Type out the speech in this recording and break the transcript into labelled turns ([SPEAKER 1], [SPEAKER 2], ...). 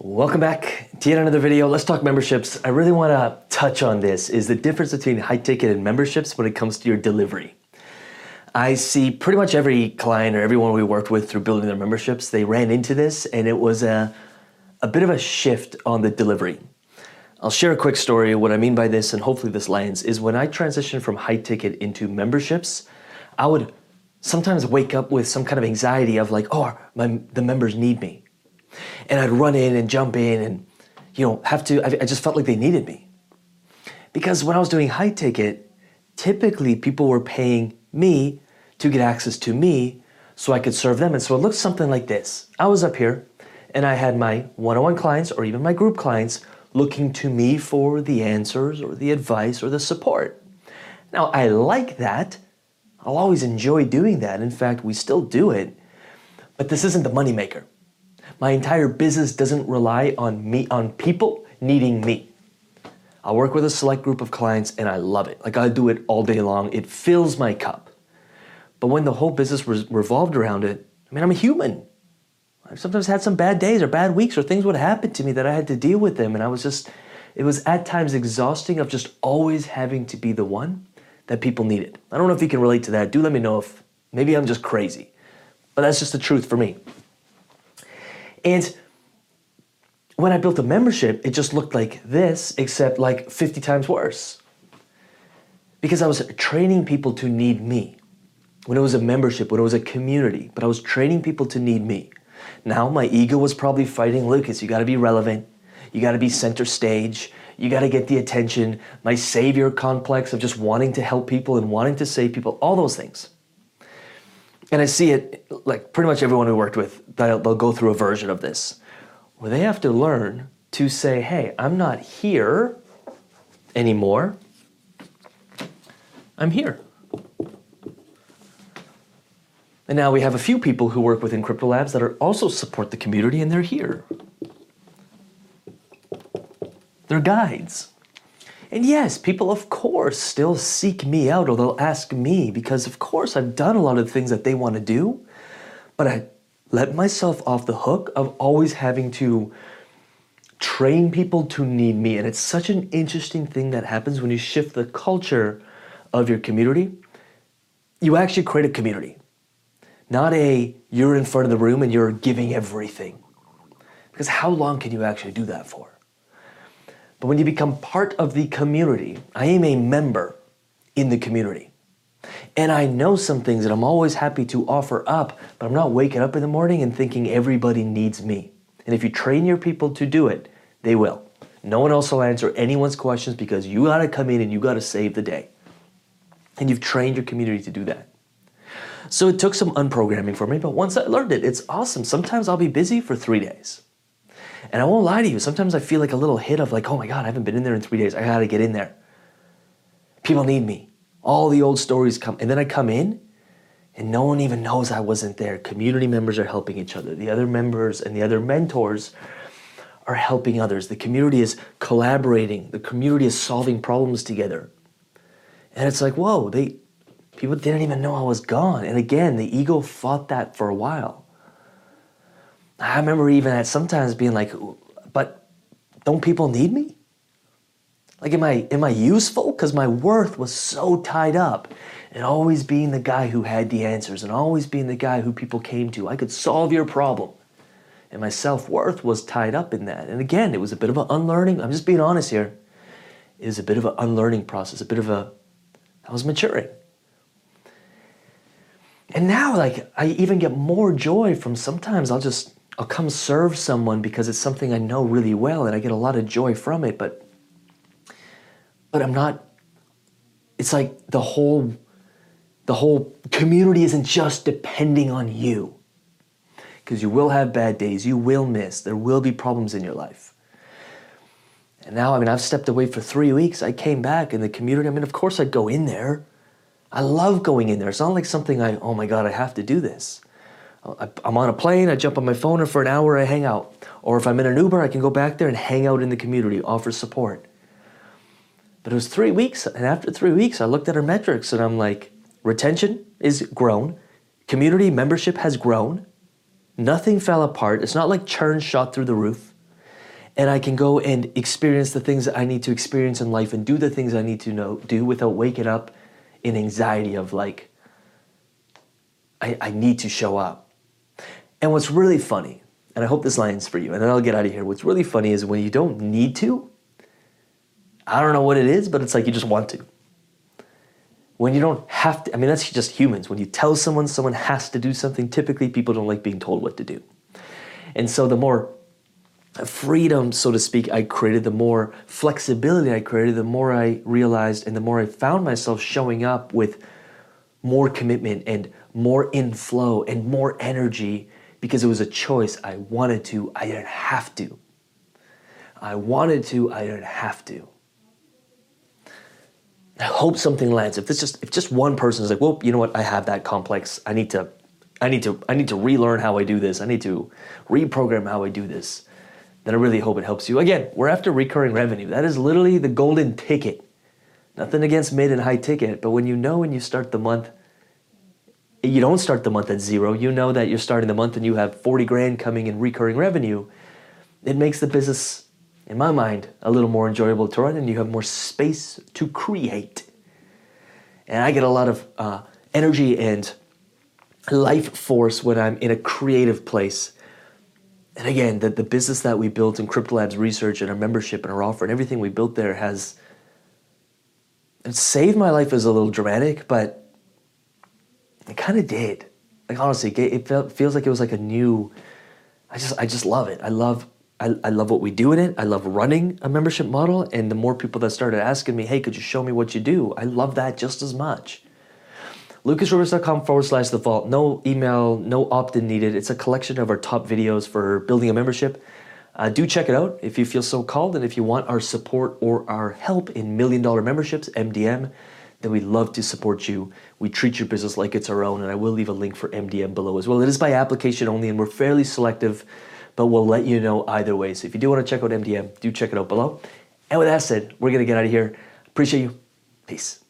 [SPEAKER 1] Welcome back to yet another video. Let's talk memberships. I really want to touch on this is the difference between high ticket and memberships when it comes to your delivery. I see pretty much every client or everyone we worked with through building their memberships, they ran into this and it was a, a bit of a shift on the delivery. I'll share a quick story. Of what I mean by this, and hopefully this lands, is when I transitioned from high ticket into memberships, I would sometimes wake up with some kind of anxiety of like, oh, my, the members need me and I'd run in and jump in and you know have to. I, I just felt like they needed me because when I was doing high ticket, typically people were paying me to get access to me so I could serve them. And so it looked something like this. I was up here and I had my one-on-one clients or even my group clients looking to me for the answers or the advice or the support. Now, I like that. I'll always enjoy doing that. In fact, we still do it. But this isn't the moneymaker. My entire business doesn't rely on me, on people needing me. I work with a select group of clients and I love it. Like I do it all day long. It fills my cup. But when the whole business was revolved around it, I mean, I'm a human. I've sometimes had some bad days or bad weeks or things would happen to me that I had to deal with them. And I was just, it was at times exhausting of just always having to be the one that people needed. I don't know if you can relate to that. Do let me know if maybe I'm just crazy. But that's just the truth for me. And when I built a membership, it just looked like this, except like 50 times worse. Because I was training people to need me. When it was a membership, when it was a community, but I was training people to need me. Now my ego was probably fighting Lucas, you gotta be relevant, you gotta be center stage, you gotta get the attention, my savior complex of just wanting to help people and wanting to save people, all those things. And I see it like pretty much everyone we worked with, they'll, they'll go through a version of this where they have to learn to say, hey, I'm not here anymore. I'm here. And now we have a few people who work within Crypto Labs that are also support the community and they're here. They're guides. And yes, people, of course, still seek me out or they'll ask me because, of course, I've done a lot of things that they want to do. But I let myself off the hook of always having to train people to need me. And it's such an interesting thing that happens when you shift the culture of your community. You actually create a community, not a you're in front of the room and you're giving everything. Because how long can you actually do that for? But when you become part of the community, I am a member in the community. And I know some things that I'm always happy to offer up, but I'm not waking up in the morning and thinking everybody needs me. And if you train your people to do it, they will. No one else will answer anyone's questions because you got to come in and you got to save the day. And you've trained your community to do that. So it took some unprogramming for me, but once I learned it, it's awesome. Sometimes I'll be busy for three days. And I won't lie to you, sometimes I feel like a little hit of like, oh my God, I haven't been in there in three days. I gotta get in there. People need me. All the old stories come. And then I come in and no one even knows I wasn't there. Community members are helping each other. The other members and the other mentors are helping others. The community is collaborating. The community is solving problems together. And it's like, whoa, they people didn't even know I was gone. And again, the ego fought that for a while. I remember even at sometimes being like, but don't people need me? Like, am I, am I useful? Because my worth was so tied up and always being the guy who had the answers and always being the guy who people came to. I could solve your problem. And my self worth was tied up in that. And again, it was a bit of an unlearning. I'm just being honest here. It was a bit of an unlearning process, a bit of a, I was maturing. And now, like, I even get more joy from sometimes I'll just I'll come serve someone because it's something I know really well and I get a lot of joy from it, but but I'm not it's like the whole the whole community isn't just depending on you. Because you will have bad days, you will miss, there will be problems in your life. And now, I mean, I've stepped away for three weeks. I came back in the community. I mean, of course, I'd go in there. I love going in there. It's not like something I, oh my God, I have to do this. I'm on a plane, I jump on my phone, and for an hour I hang out. Or if I'm in an Uber, I can go back there and hang out in the community, offer support. But it was three weeks, and after three weeks, I looked at our metrics and I'm like, retention is grown, community membership has grown, nothing fell apart. It's not like churn shot through the roof. and I can go and experience the things that I need to experience in life and do the things I need to know do without waking up in anxiety of like I, I need to show up. And what's really funny, and I hope this lands for you, and then I'll get out of here. What's really funny is when you don't need to, I don't know what it is, but it's like you just want to. When you don't have to, I mean, that's just humans. When you tell someone someone has to do something, typically people don't like being told what to do. And so the more freedom, so to speak, I created, the more flexibility I created, the more I realized and the more I found myself showing up with more commitment and more inflow and more energy because it was a choice. I wanted to, I didn't have to. I wanted to, I didn't have to. I hope something lands. If this just if just one person is like, well, you know what, I have that complex. I need to I need to I need to relearn how I do this. I need to reprogram how I do this then I really hope it helps you. Again, we're after recurring revenue. That is literally the golden ticket. Nothing against mid and high ticket, but when you know when you start the month, you don't start the month at zero. You know that you're starting the month and you have 40 grand coming in recurring revenue. It makes the business, in my mind, a little more enjoyable to run and you have more space to create. And I get a lot of uh, energy and life force when I'm in a creative place and again, the, the business that we built in Crypto Labs research and our membership and our offer and everything we built there has saved my life is a little dramatic, but it kind of did. Like honestly, it felt, feels like it was like a new. I just I just love it. I love I, I love what we do in it. I love running a membership model, and the more people that started asking me, "Hey, could you show me what you do?" I love that just as much lucasrubix.com forward slash the vault. No email, no opt in needed. It's a collection of our top videos for building a membership. Uh, do check it out if you feel so called and if you want our support or our help in million dollar memberships, MDM, then we'd love to support you. We treat your business like it's our own, and I will leave a link for MDM below as well. It is by application only, and we're fairly selective, but we'll let you know either way. So if you do want to check out MDM, do check it out below. And with that said, we're going to get out of here. Appreciate you. Peace.